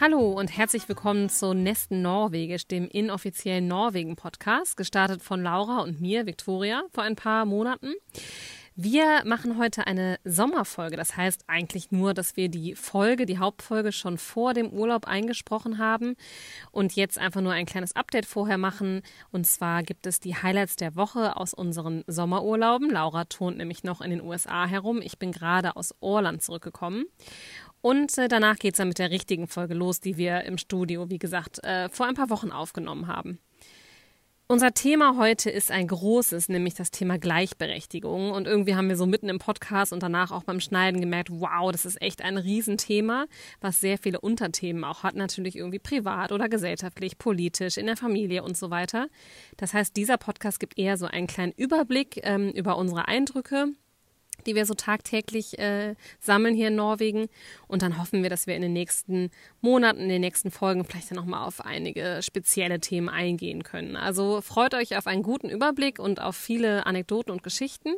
Hallo und herzlich willkommen zu Nesten Norwegisch, dem inoffiziellen Norwegen-Podcast, gestartet von Laura und mir, Viktoria, vor ein paar Monaten. Wir machen heute eine Sommerfolge. Das heißt eigentlich nur, dass wir die Folge, die Hauptfolge schon vor dem Urlaub eingesprochen haben und jetzt einfach nur ein kleines Update vorher machen. Und zwar gibt es die Highlights der Woche aus unseren Sommerurlauben. Laura turnt nämlich noch in den USA herum. Ich bin gerade aus Orland zurückgekommen. Und äh, danach geht es dann mit der richtigen Folge los, die wir im Studio, wie gesagt, äh, vor ein paar Wochen aufgenommen haben. Unser Thema heute ist ein großes, nämlich das Thema Gleichberechtigung. Und irgendwie haben wir so mitten im Podcast und danach auch beim Schneiden gemerkt, wow, das ist echt ein Riesenthema, was sehr viele Unterthemen auch hat, natürlich irgendwie privat oder gesellschaftlich, politisch, in der Familie und so weiter. Das heißt, dieser Podcast gibt eher so einen kleinen Überblick ähm, über unsere Eindrücke die wir so tagtäglich äh, sammeln hier in Norwegen. Und dann hoffen wir, dass wir in den nächsten Monaten, in den nächsten Folgen vielleicht dann nochmal auf einige spezielle Themen eingehen können. Also freut euch auf einen guten Überblick und auf viele Anekdoten und Geschichten.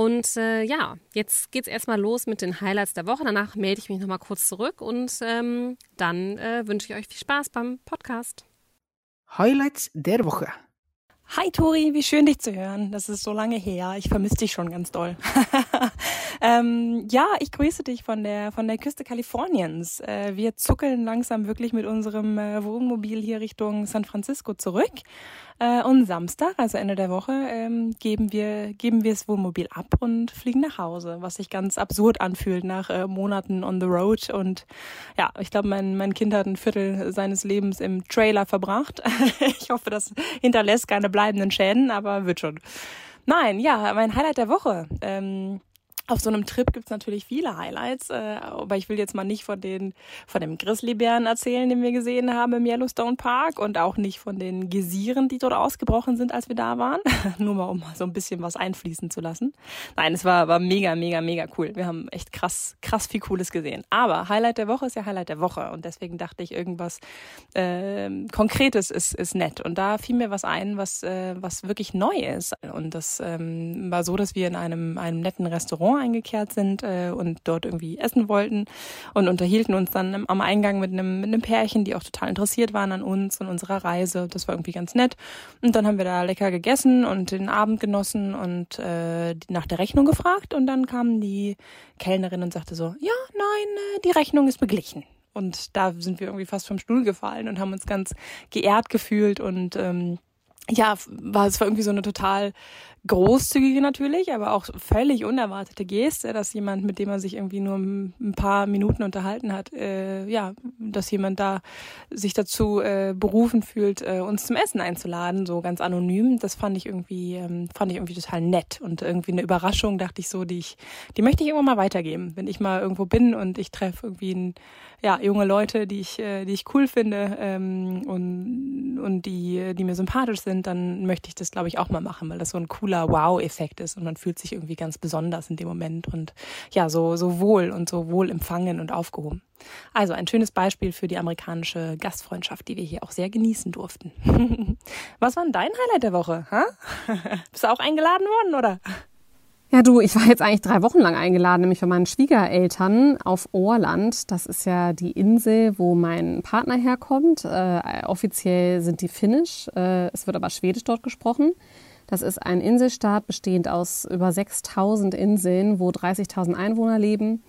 Und äh, ja, jetzt geht's erstmal los mit den Highlights der Woche. Danach melde ich mich nochmal kurz zurück und ähm, dann äh, wünsche ich euch viel Spaß beim Podcast. Highlights der Woche. Hi Tori, wie schön dich zu hören. Das ist so lange her. Ich vermisse dich schon ganz doll. ähm, ja, ich grüße dich von der von der Küste Kaliforniens. Äh, wir zuckeln langsam wirklich mit unserem äh, Wohnmobil hier Richtung San Francisco zurück. Äh, und Samstag, also Ende der Woche, ähm, geben wir geben wir das Wohnmobil ab und fliegen nach Hause, was sich ganz absurd anfühlt nach äh, Monaten on the road. Und ja, ich glaube, mein mein Kind hat ein Viertel seines Lebens im Trailer verbracht. ich hoffe, das hinterlässt keine bleibenden Schäden, aber wird schon. Nein, ja, mein Highlight der Woche. Ähm, auf so einem Trip gibt's natürlich viele Highlights, äh, aber ich will jetzt mal nicht von den von dem Grizzlybären erzählen, den wir gesehen haben im Yellowstone Park und auch nicht von den Gesieren, die dort ausgebrochen sind, als wir da waren. Nur mal, um so ein bisschen was einfließen zu lassen. Nein, es war, war mega, mega, mega cool. Wir haben echt krass, krass viel Cooles gesehen. Aber Highlight der Woche ist ja Highlight der Woche und deswegen dachte ich, irgendwas äh, Konkretes ist, ist nett. Und da fiel mir was ein, was, äh, was wirklich neu ist. Und das ähm, war so, dass wir in einem, einem netten Restaurant eingekehrt sind äh, und dort irgendwie essen wollten und unterhielten uns dann am Eingang mit einem, mit Pärchen, die auch total interessiert waren an uns und unserer Reise. Das war irgendwie ganz nett. Und dann haben wir da lecker gegessen und den Abend genossen und äh, nach der Rechnung gefragt und dann kam die Kellnerin und sagte so, ja, nein, äh, die Rechnung ist beglichen. Und da sind wir irgendwie fast vom Stuhl gefallen und haben uns ganz geehrt gefühlt und ähm, ja, war es war irgendwie so eine total großzügige natürlich, aber auch völlig unerwartete Geste, dass jemand, mit dem man sich irgendwie nur ein paar Minuten unterhalten hat, äh, ja, dass jemand da sich dazu äh, berufen fühlt, äh, uns zum Essen einzuladen, so ganz anonym. Das fand ich irgendwie, ähm, fand ich irgendwie total nett und irgendwie eine Überraschung, dachte ich so, die ich, die möchte ich irgendwann mal weitergeben, wenn ich mal irgendwo bin und ich treffe irgendwie ein, ja, junge Leute, die ich, äh, die ich cool finde ähm, und, und die, die mir sympathisch sind, dann möchte ich das, glaube ich, auch mal machen, weil das so ein cooler cooler Wow-Effekt ist und man fühlt sich irgendwie ganz besonders in dem Moment und ja, so, so wohl und so wohl empfangen und aufgehoben. Also ein schönes Beispiel für die amerikanische Gastfreundschaft, die wir hier auch sehr genießen durften. Was war denn dein Highlight der Woche? Ha? Bist du auch eingeladen worden, oder? Ja, du, ich war jetzt eigentlich drei Wochen lang eingeladen, nämlich von meinen Schwiegereltern auf Orland. Das ist ja die Insel, wo mein Partner herkommt. Äh, offiziell sind die finnisch, äh, es wird aber schwedisch dort gesprochen. Das ist ein Inselstaat bestehend aus über 6000 Inseln, wo 30.000 Einwohner leben.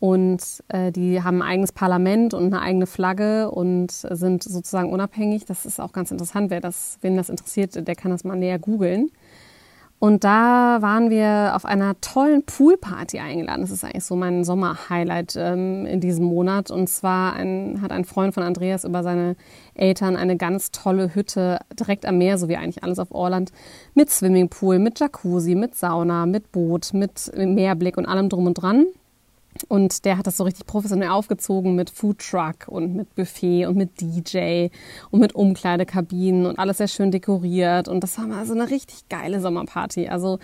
Und äh, die haben ein eigenes Parlament und eine eigene Flagge und sind sozusagen unabhängig. Das ist auch ganz interessant. Wer das, wen das interessiert, der kann das mal näher googeln. Und da waren wir auf einer tollen Poolparty eingeladen. Das ist eigentlich so mein Sommerhighlight ähm, in diesem Monat. Und zwar ein, hat ein Freund von Andreas über seine Eltern eine ganz tolle Hütte direkt am Meer, so wie eigentlich alles auf Orland, mit Swimmingpool, mit Jacuzzi, mit Sauna, mit Boot, mit Meerblick und allem drum und dran. Und der hat das so richtig professionell aufgezogen mit Food Truck und mit Buffet und mit DJ und mit Umkleidekabinen und alles sehr schön dekoriert. Und das war mal so eine richtig geile Sommerparty. Also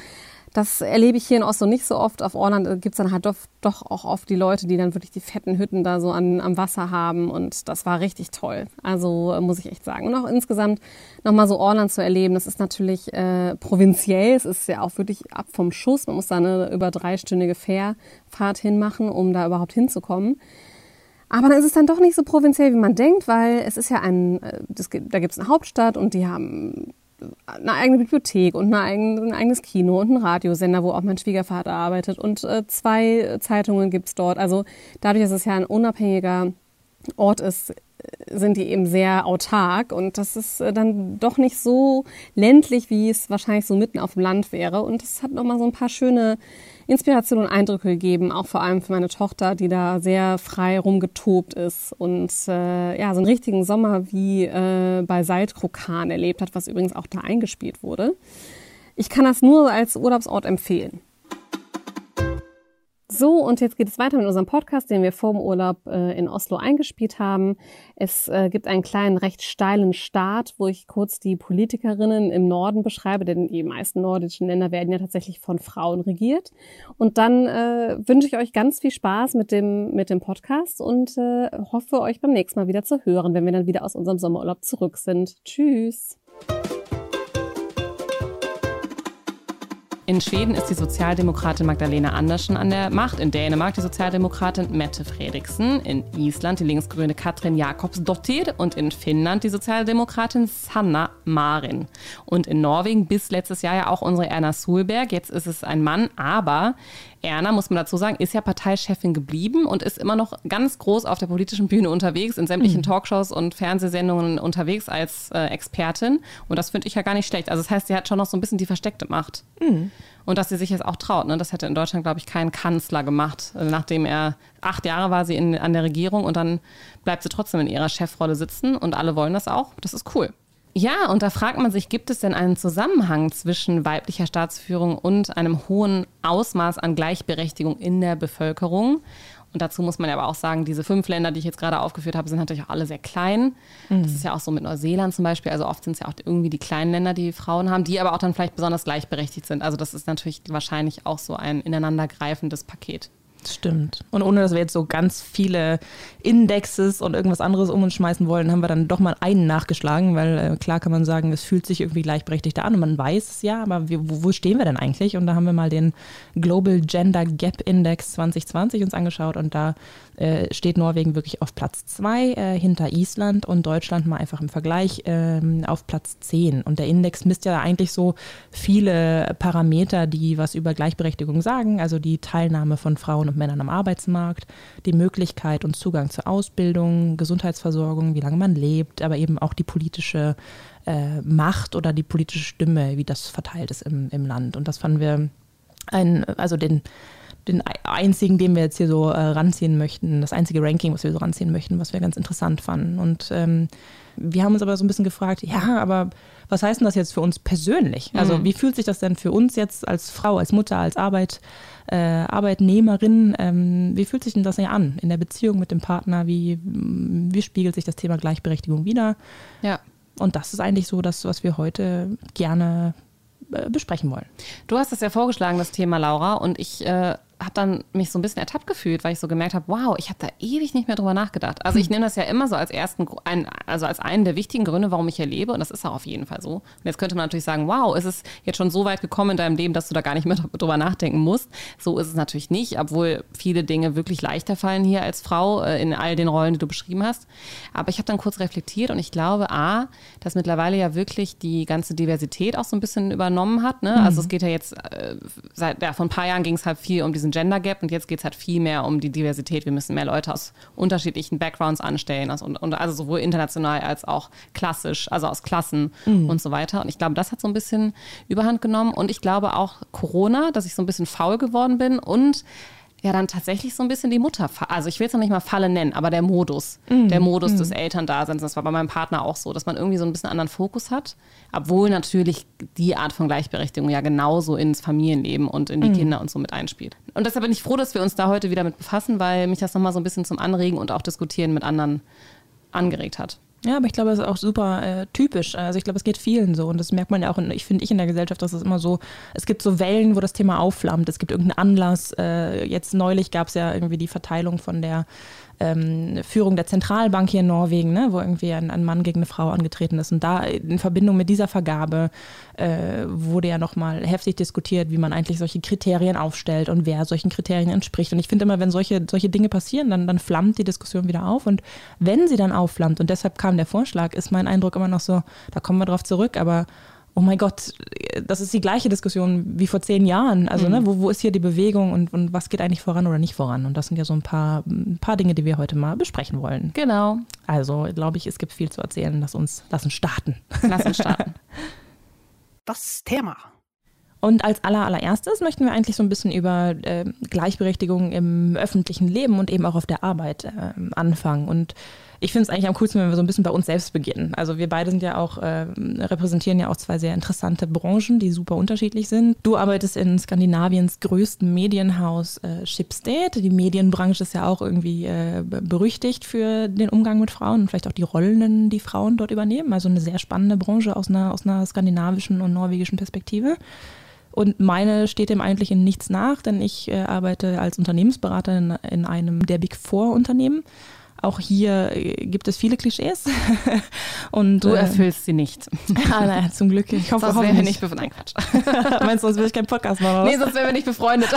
das erlebe ich hier in Oslo nicht so oft. Auf Orland gibt es dann halt doch, doch, auch oft die Leute, die dann wirklich die fetten Hütten da so an, am Wasser haben. Und das war richtig toll. Also muss ich echt sagen. Und auch insgesamt nochmal so Orland zu erleben, das ist natürlich äh, provinziell. Es ist ja auch wirklich ab vom Schuss. Man muss da eine über dreistündige Fährfahrt hinmachen, um da überhaupt hinzukommen. Aber dann ist es dann doch nicht so provinziell, wie man denkt, weil es ist ja ein, äh, das, da gibt es eine Hauptstadt und die haben eine eigene Bibliothek und eigene, ein eigenes Kino und einen Radiosender, wo auch mein Schwiegervater arbeitet und äh, zwei Zeitungen gibt's dort. Also dadurch, dass es ja ein unabhängiger Ort ist, sind die eben sehr autark und das ist äh, dann doch nicht so ländlich, wie es wahrscheinlich so mitten auf dem Land wäre. Und das hat nochmal so ein paar schöne Inspirationen und Eindrücke gegeben, auch vor allem für meine Tochter, die da sehr frei rumgetobt ist und äh, ja, so einen richtigen Sommer wie äh, bei Saltkrokan erlebt hat, was übrigens auch da eingespielt wurde. Ich kann das nur als Urlaubsort empfehlen. So, und jetzt geht es weiter mit unserem Podcast, den wir vor dem Urlaub äh, in Oslo eingespielt haben. Es äh, gibt einen kleinen, recht steilen Start, wo ich kurz die Politikerinnen im Norden beschreibe, denn die meisten nordischen Länder werden ja tatsächlich von Frauen regiert. Und dann äh, wünsche ich euch ganz viel Spaß mit dem, mit dem Podcast und äh, hoffe, euch beim nächsten Mal wieder zu hören, wenn wir dann wieder aus unserem Sommerurlaub zurück sind. Tschüss! In Schweden ist die Sozialdemokratin Magdalena Andersson an der Macht, in Dänemark die Sozialdemokratin Mette Fredriksen, in Island die linksgrüne Katrin Jakobsdottir und in Finnland die Sozialdemokratin Sanna Marin. Und in Norwegen bis letztes Jahr ja auch unsere Erna Solberg. Jetzt ist es ein Mann, aber Erna, muss man dazu sagen, ist ja Parteichefin geblieben und ist immer noch ganz groß auf der politischen Bühne unterwegs, in sämtlichen mhm. Talkshows und Fernsehsendungen unterwegs als äh, Expertin. Und das finde ich ja gar nicht schlecht. Also das heißt, sie hat schon noch so ein bisschen die versteckte Macht. Mhm. Und dass sie sich jetzt auch traut. Ne? Das hätte in Deutschland, glaube ich, kein Kanzler gemacht, äh, nachdem er acht Jahre war sie in, an der Regierung und dann bleibt sie trotzdem in ihrer Chefrolle sitzen und alle wollen das auch. Das ist cool. Ja, und da fragt man sich, gibt es denn einen Zusammenhang zwischen weiblicher Staatsführung und einem hohen Ausmaß an Gleichberechtigung in der Bevölkerung? Und dazu muss man ja aber auch sagen, diese fünf Länder, die ich jetzt gerade aufgeführt habe, sind natürlich auch alle sehr klein. Mhm. Das ist ja auch so mit Neuseeland zum Beispiel. Also oft sind es ja auch irgendwie die kleinen Länder, die Frauen haben, die aber auch dann vielleicht besonders gleichberechtigt sind. Also das ist natürlich wahrscheinlich auch so ein ineinandergreifendes Paket. Stimmt. Und ohne dass wir jetzt so ganz viele Indexes und irgendwas anderes um uns schmeißen wollen, haben wir dann doch mal einen nachgeschlagen, weil äh, klar kann man sagen, es fühlt sich irgendwie gleichberechtigter an und man weiß es ja, aber wir, wo, wo, stehen wir denn eigentlich? Und da haben wir mal den Global Gender Gap Index 2020 uns angeschaut und da äh, steht Norwegen wirklich auf Platz 2 äh, hinter Island und Deutschland mal einfach im Vergleich äh, auf Platz 10. Und der Index misst ja eigentlich so viele Parameter, die was über Gleichberechtigung sagen, also die Teilnahme von Frauen und Männern am Arbeitsmarkt, die Möglichkeit und Zugang zur Ausbildung, Gesundheitsversorgung, wie lange man lebt, aber eben auch die politische äh, Macht oder die politische Stimme, wie das verteilt ist im, im Land. Und das fanden wir ein, also den, den einzigen, den wir jetzt hier so äh, ranziehen möchten, das einzige Ranking, was wir so ranziehen möchten, was wir ganz interessant fanden. Und ähm, wir haben uns aber so ein bisschen gefragt, ja, aber was heißt denn das jetzt für uns persönlich? Also mhm. wie fühlt sich das denn für uns jetzt als Frau, als Mutter, als Arbeit, äh, Arbeitnehmerin, ähm, wie fühlt sich denn das ja an in der Beziehung mit dem Partner? Wie, wie spiegelt sich das Thema Gleichberechtigung wieder? Ja. Und das ist eigentlich so das, was wir heute gerne äh, besprechen wollen. Du hast es ja vorgeschlagen, das Thema Laura, und ich äh, habe dann mich so ein bisschen ertappt gefühlt, weil ich so gemerkt habe, wow, ich habe da ewig nicht mehr drüber nachgedacht. Also ich hm. nehme das ja immer so als ersten, ein, also als einen der wichtigen Gründe, warum ich hier lebe. Und das ist auch auf jeden Fall so. Und jetzt könnte man natürlich sagen, wow, ist es jetzt schon so weit gekommen in deinem Leben, dass du da gar nicht mehr drüber nachdenken musst. So ist es natürlich nicht, obwohl viele Dinge wirklich leichter fallen hier als Frau äh, in all den Rollen, die du beschrieben hast. Aber ich habe dann kurz reflektiert und ich glaube, A, dass mittlerweile ja wirklich die ganze Diversität auch so ein bisschen übernommen hat. Ne? Also mhm. Also es geht ja jetzt, äh, seit ja, vor ein paar Jahren ging es halt viel um diesen diesen Gender Gap und jetzt geht es halt viel mehr um die Diversität. Wir müssen mehr Leute aus unterschiedlichen Backgrounds anstellen, aus, und, und also sowohl international als auch klassisch, also aus Klassen mhm. und so weiter. Und ich glaube, das hat so ein bisschen Überhand genommen. Und ich glaube auch Corona, dass ich so ein bisschen faul geworden bin und ja dann tatsächlich so ein bisschen die Mutter, also ich will es noch nicht mal Falle nennen, aber der Modus, mm. der Modus mm. des Elterndaseins, das war bei meinem Partner auch so, dass man irgendwie so ein bisschen anderen Fokus hat, obwohl natürlich die Art von Gleichberechtigung ja genauso ins Familienleben und in die mm. Kinder und so mit einspielt. Und deshalb bin ich froh, dass wir uns da heute wieder mit befassen, weil mich das nochmal so ein bisschen zum Anregen und auch Diskutieren mit anderen angeregt hat. Ja, aber ich glaube, das ist auch super äh, typisch. Also ich glaube, es geht vielen so und das merkt man ja auch, in, ich finde ich in der Gesellschaft, dass es immer so, es gibt so Wellen, wo das Thema aufflammt, es gibt irgendeinen Anlass. Äh, jetzt neulich gab es ja irgendwie die Verteilung von der ähm, Führung der Zentralbank hier in Norwegen, ne, wo irgendwie ein, ein, Mann gegen eine Frau angetreten ist. Und da in Verbindung mit dieser Vergabe äh, wurde ja nochmal heftig diskutiert, wie man eigentlich solche Kriterien aufstellt und wer solchen Kriterien entspricht. Und ich finde immer, wenn solche, solche Dinge passieren, dann, dann flammt die Diskussion wieder auf. Und wenn sie dann aufflammt, und deshalb kam der Vorschlag, ist mein Eindruck immer noch so, da kommen wir drauf zurück, aber oh mein Gott, das ist die gleiche Diskussion wie vor zehn Jahren. Also, ne, mhm. ne, wo, wo ist hier die Bewegung und, und was geht eigentlich voran oder nicht voran? Und das sind ja so ein paar, ein paar Dinge, die wir heute mal besprechen wollen. Genau. Also, glaube ich, es gibt viel zu erzählen. Lass uns, lass uns starten. Lass uns starten. Das Thema. Und als aller, allererstes möchten wir eigentlich so ein bisschen über äh, Gleichberechtigung im öffentlichen Leben und eben auch auf der Arbeit äh, anfangen. Und ich finde es eigentlich am coolsten, wenn wir so ein bisschen bei uns selbst beginnen. Also wir beide sind ja auch, äh, repräsentieren ja auch zwei sehr interessante Branchen, die super unterschiedlich sind. Du arbeitest in Skandinaviens größtem Medienhaus äh, Schibsted. Die Medienbranche ist ja auch irgendwie äh, berüchtigt für den Umgang mit Frauen und vielleicht auch die Rollen, die Frauen dort übernehmen. Also eine sehr spannende Branche aus einer, aus einer skandinavischen und norwegischen Perspektive. Und meine steht dem eigentlich in nichts nach, denn ich äh, arbeite als Unternehmensberater in, in einem der Big Four Unternehmen auch hier äh, gibt es viele Klischees. Und, du äh, erfüllst äh, sie nicht. Ah, naja, zum Glück. Ich hoffe, sonst wären wir nicht befreundet. Nein, Quatsch. Meinst du, sonst würde ich keinen Podcast machen? Nee, sonst wären wir nicht befreundet.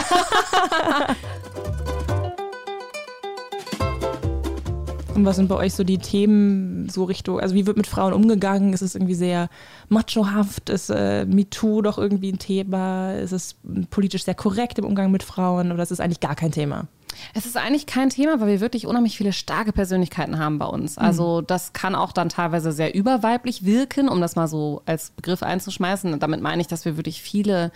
Und was sind bei euch so die Themen so Richtung, also wie wird mit Frauen umgegangen? Ist es irgendwie sehr machohaft? Ist äh, MeToo doch irgendwie ein Thema? Ist es politisch sehr korrekt im Umgang mit Frauen oder ist es eigentlich gar kein Thema? Es ist eigentlich kein Thema, weil wir wirklich unheimlich viele starke Persönlichkeiten haben bei uns. Also mhm. das kann auch dann teilweise sehr überweiblich wirken, um das mal so als Begriff einzuschmeißen. Und damit meine ich, dass wir wirklich viele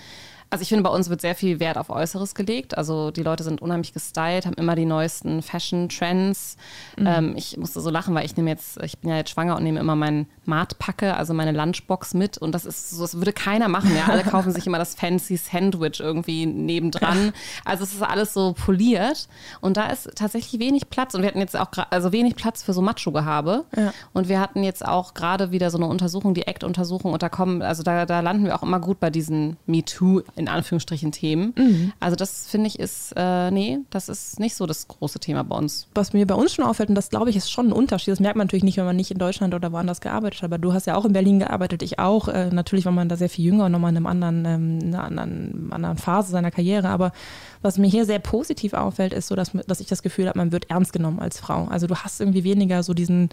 also ich finde, bei uns wird sehr viel Wert auf Äußeres gelegt. Also die Leute sind unheimlich gestylt, haben immer die neuesten Fashion-Trends. Mhm. Ähm, ich musste so lachen, weil ich nehme jetzt, ich bin ja jetzt schwanger und nehme immer meinen Martpacke, also meine Lunchbox mit. Und das ist so, das würde keiner machen. Ja, alle kaufen sich immer das fancy Sandwich irgendwie nebendran. Also es ist alles so poliert. Und da ist tatsächlich wenig Platz. Und wir hatten jetzt auch also wenig Platz für so Macho-Gehabe. Ja. Und wir hatten jetzt auch gerade wieder so eine Untersuchung, die Act-Untersuchung. Und da kommen, also da, da landen wir auch immer gut bei diesen MeToo in Anführungsstrichen Themen. Mhm. Also das finde ich ist, äh, nee, das ist nicht so das große Thema bei uns. Was mir bei uns schon auffällt, und das glaube ich ist schon ein Unterschied, das merkt man natürlich nicht, wenn man nicht in Deutschland oder woanders gearbeitet hat, aber du hast ja auch in Berlin gearbeitet, ich auch. Äh, natürlich war man da sehr viel jünger und nochmal in einem anderen, ähm, einer anderen, anderen Phase seiner Karriere, aber was mir hier sehr positiv auffällt, ist so, dass, dass ich das Gefühl habe, man wird ernst genommen als Frau. Also du hast irgendwie weniger so diesen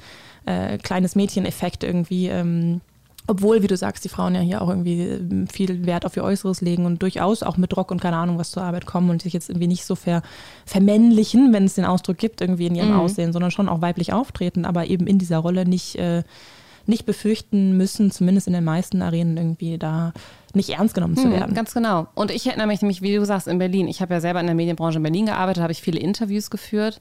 äh, kleines Mädchen-Effekt irgendwie. Ähm, obwohl, wie du sagst, die Frauen ja hier auch irgendwie ähm, viel Wert auf ihr Äußeres legen und durchaus auch mit Rock und keine Ahnung was zur Arbeit kommen und sich jetzt irgendwie nicht so ver vermännlichen, wenn es den Ausdruck gibt, irgendwie in ihrem mhm. Aussehen, sondern schon auch weiblich auftreten, aber eben in dieser Rolle nicht, äh, nicht befürchten müssen, zumindest in den meisten Arenen irgendwie da nicht ernst genommen zu hm, werden. Ganz genau. Und ich erinnere mich nämlich, wie du sagst, in Berlin. Ich habe ja selber in der Medienbranche in Berlin gearbeitet, habe ich viele Interviews geführt.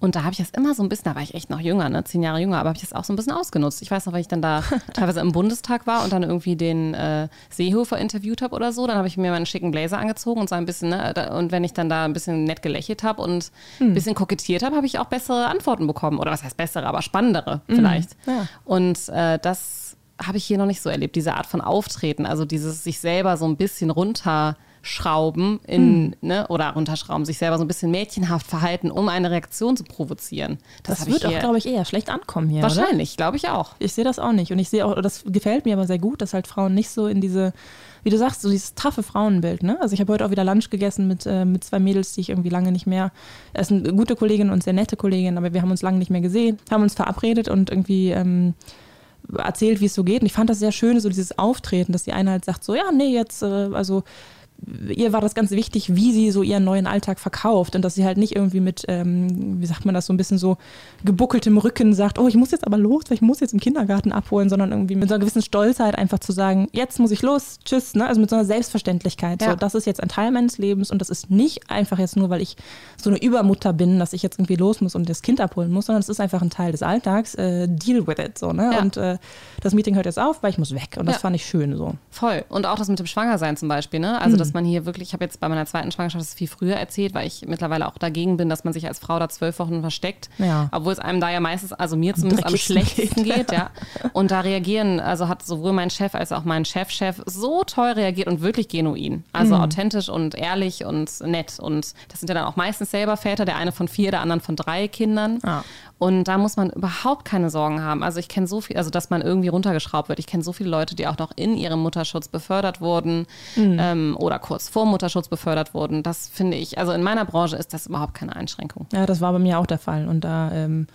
Und da habe ich das immer so ein bisschen, da war ich echt noch jünger, ne, zehn Jahre jünger, aber habe ich das auch so ein bisschen ausgenutzt. Ich weiß noch, wenn ich dann da teilweise im Bundestag war und dann irgendwie den äh, Seehofer interviewt habe oder so, dann habe ich mir meinen schicken Blazer angezogen und so ein bisschen, ne, da, und wenn ich dann da ein bisschen nett gelächelt habe und hm. ein bisschen kokettiert habe, habe ich auch bessere Antworten bekommen. Oder was heißt bessere, aber spannendere hm. vielleicht. Mhm. Ja. Und äh, das habe ich hier noch nicht so erlebt, diese Art von Auftreten, also dieses sich selber so ein bisschen runterschrauben in, hm. ne, oder runterschrauben, sich selber so ein bisschen mädchenhaft verhalten, um eine Reaktion zu provozieren. Das, das wird auch, glaube ich, eher schlecht ankommen hier. Wahrscheinlich, glaube ich auch. Ich sehe das auch nicht. Und ich sehe auch, das gefällt mir aber sehr gut, dass halt Frauen nicht so in diese wie du sagst, so dieses taffe Frauenbild. Ne? Also ich habe heute auch wieder Lunch gegessen mit, äh, mit zwei Mädels, die ich irgendwie lange nicht mehr, es sind gute Kolleginnen und sehr nette Kolleginnen, aber wir haben uns lange nicht mehr gesehen, haben uns verabredet und irgendwie ähm, erzählt, wie es so geht. Und ich fand das sehr schön, so dieses Auftreten, dass die eine halt sagt, so, ja, nee, jetzt, äh, also ihr war das ganz wichtig, wie sie so ihren neuen Alltag verkauft und dass sie halt nicht irgendwie mit, ähm, wie sagt man das, so ein bisschen so gebuckeltem Rücken sagt, oh, ich muss jetzt aber los, weil ich muss jetzt im Kindergarten abholen, sondern irgendwie mit so einer gewissen Stolzheit einfach zu sagen, jetzt muss ich los, tschüss, ne? also mit so einer Selbstverständlichkeit. Ja. So, das ist jetzt ein Teil meines Lebens und das ist nicht einfach jetzt nur, weil ich so eine Übermutter bin, dass ich jetzt irgendwie los muss und das Kind abholen muss, sondern es ist einfach ein Teil des Alltags. Äh, deal with it, so, ne? Ja. Und äh, das Meeting hört jetzt auf, weil ich muss weg und das ja. fand ich schön so. Voll. Und auch das mit dem Schwangersein zum Beispiel, ne? Also mhm. das dass man hier wirklich, ich habe jetzt bei meiner zweiten Schwangerschaft das viel früher erzählt, weil ich mittlerweile auch dagegen bin, dass man sich als Frau da zwölf Wochen versteckt. Ja. Obwohl es einem da ja meistens, also mir zumindest am schlechtesten geht. geht, ja. Und da reagieren, also hat sowohl mein Chef als auch mein Chefchef so toll reagiert und wirklich genuin. Also mhm. authentisch und ehrlich und nett. Und das sind ja dann auch meistens selber Väter, der eine von vier, der anderen von drei Kindern. Ah. Und da muss man überhaupt keine Sorgen haben. Also ich kenne so viel, also dass man irgendwie runtergeschraubt wird. Ich kenne so viele Leute, die auch noch in ihrem Mutterschutz befördert wurden mhm. ähm, oder kurz vor Mutterschutz befördert wurden. Das finde ich, also in meiner Branche ist das überhaupt keine Einschränkung. Ja, das war bei mir auch der Fall. Und da ähm,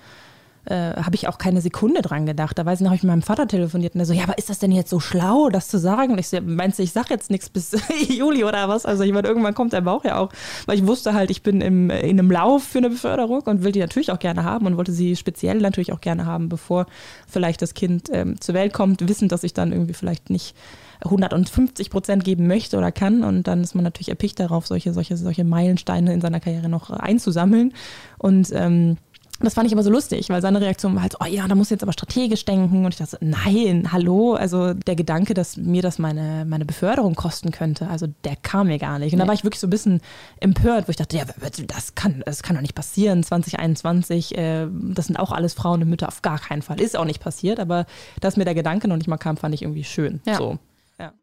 äh, habe ich auch keine Sekunde dran gedacht. Da weiß ich noch, habe ich mit meinem Vater telefoniert und er so, ja, aber ist das denn jetzt so schlau, das zu sagen? Und ich so, meinst du, ich sage jetzt nichts bis Juli oder was? Also ich meine, irgendwann kommt der Bauch ja auch, weil ich wusste halt, ich bin im, in einem Lauf für eine Beförderung und will die natürlich auch gerne haben und wollte sie speziell natürlich auch gerne haben, bevor vielleicht das Kind ähm, zur Welt kommt, wissen, dass ich dann irgendwie vielleicht nicht 150 Prozent geben möchte oder kann. Und dann ist man natürlich erpicht darauf, solche, solche, solche Meilensteine in seiner Karriere noch einzusammeln. Und ähm, das fand ich aber so lustig, weil seine Reaktion war halt so, oh ja, da muss jetzt aber strategisch denken. Und ich dachte, nein, hallo. Also der Gedanke, dass mir das meine, meine Beförderung kosten könnte, also der kam mir gar nicht. Und da war ich wirklich so ein bisschen empört, wo ich dachte, ja, das kann, das kann doch nicht passieren. 2021, äh, das sind auch alles Frauen und Mütter, auf gar keinen Fall. Ist auch nicht passiert, aber dass mir der Gedanke noch nicht mal kam, fand ich irgendwie schön. Ja. So. Ja.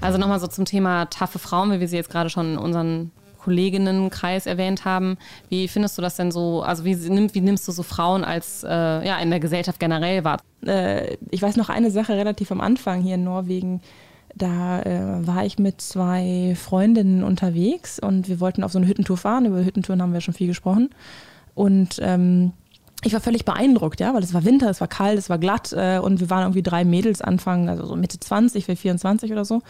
Also nochmal so zum Thema taffe Frauen, wie wir sie jetzt gerade schon in unseren Kolleginnenkreis erwähnt haben. Wie findest du das denn so? Also wie, wie nimmst du so Frauen als äh, ja in der Gesellschaft generell wahr? Äh, ich weiß noch eine Sache relativ am Anfang hier in Norwegen. Da äh, war ich mit zwei Freundinnen unterwegs und wir wollten auf so eine Hüttentour fahren. Über Hüttentouren haben wir schon viel gesprochen. Und ähm, ich war völlig beeindruckt, ja, weil es war Winter, es war kalt, es war glatt äh, und wir waren irgendwie drei Mädels Anfang, also so Mitte 20, wir 24 oder so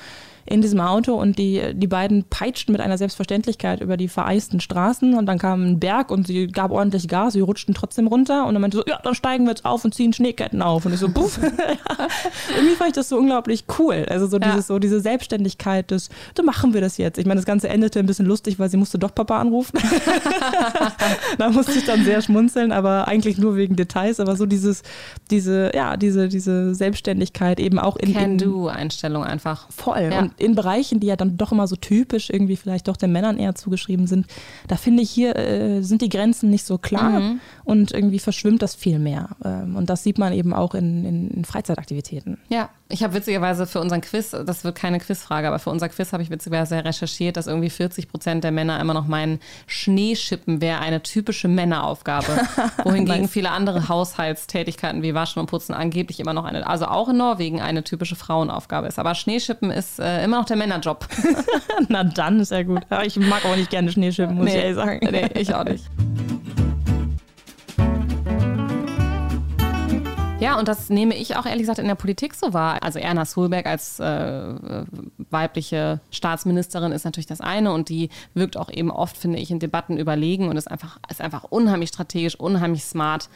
in diesem Auto und die, die beiden peitschten mit einer Selbstverständlichkeit über die vereisten Straßen und dann kam ein Berg und sie gab ordentlich Gas, sie rutschten trotzdem runter und dann meinte so, ja, dann steigen wir jetzt auf und ziehen Schneeketten auf und ich so, puff. Irgendwie fand ich das so unglaublich cool, also so, ja. dieses, so diese Selbstständigkeit des, so machen wir das jetzt. Ich meine, das Ganze endete ein bisschen lustig, weil sie musste doch Papa anrufen. da musste ich dann sehr schmunzeln, aber eigentlich nur wegen Details, aber so dieses, diese, ja, diese, diese Selbstständigkeit eben auch in Can-Do-Einstellung einfach. Voll. Ja. Und in Bereichen, die ja dann doch immer so typisch irgendwie vielleicht doch den Männern eher zugeschrieben sind, da finde ich hier äh, sind die Grenzen nicht so klar mhm. Und irgendwie verschwimmt das viel mehr. Ähm, und das sieht man eben auch in, in, in Freizeitaktivitäten. Ja, ich habe witzigerweise für unseren Quiz, das wird keine Quizfrage, aber für unser Quiz habe ich witzigerweise recherchiert, dass irgendwie 40 Prozent der Männer immer noch meinen, Schneeschippen wäre eine typische Männeraufgabe. Wohingegen viele andere Haushaltstätigkeiten wie Waschen und Putzen angeblich immer noch eine, also auch in Norwegen eine typische Frauenaufgabe ist. Aber Schneeschippen ist äh, immer noch der Männerjob. Na dann ist ja gut. Ich mag auch nicht gerne Schneeschippen, muss nee, ich ehrlich sagen. Nee, ich auch nicht. Ja, und das nehme ich auch ehrlich gesagt in der Politik so wahr. Also Erna Solberg als äh, weibliche Staatsministerin ist natürlich das eine und die wirkt auch eben oft, finde ich, in Debatten überlegen und ist einfach, ist einfach unheimlich strategisch, unheimlich smart,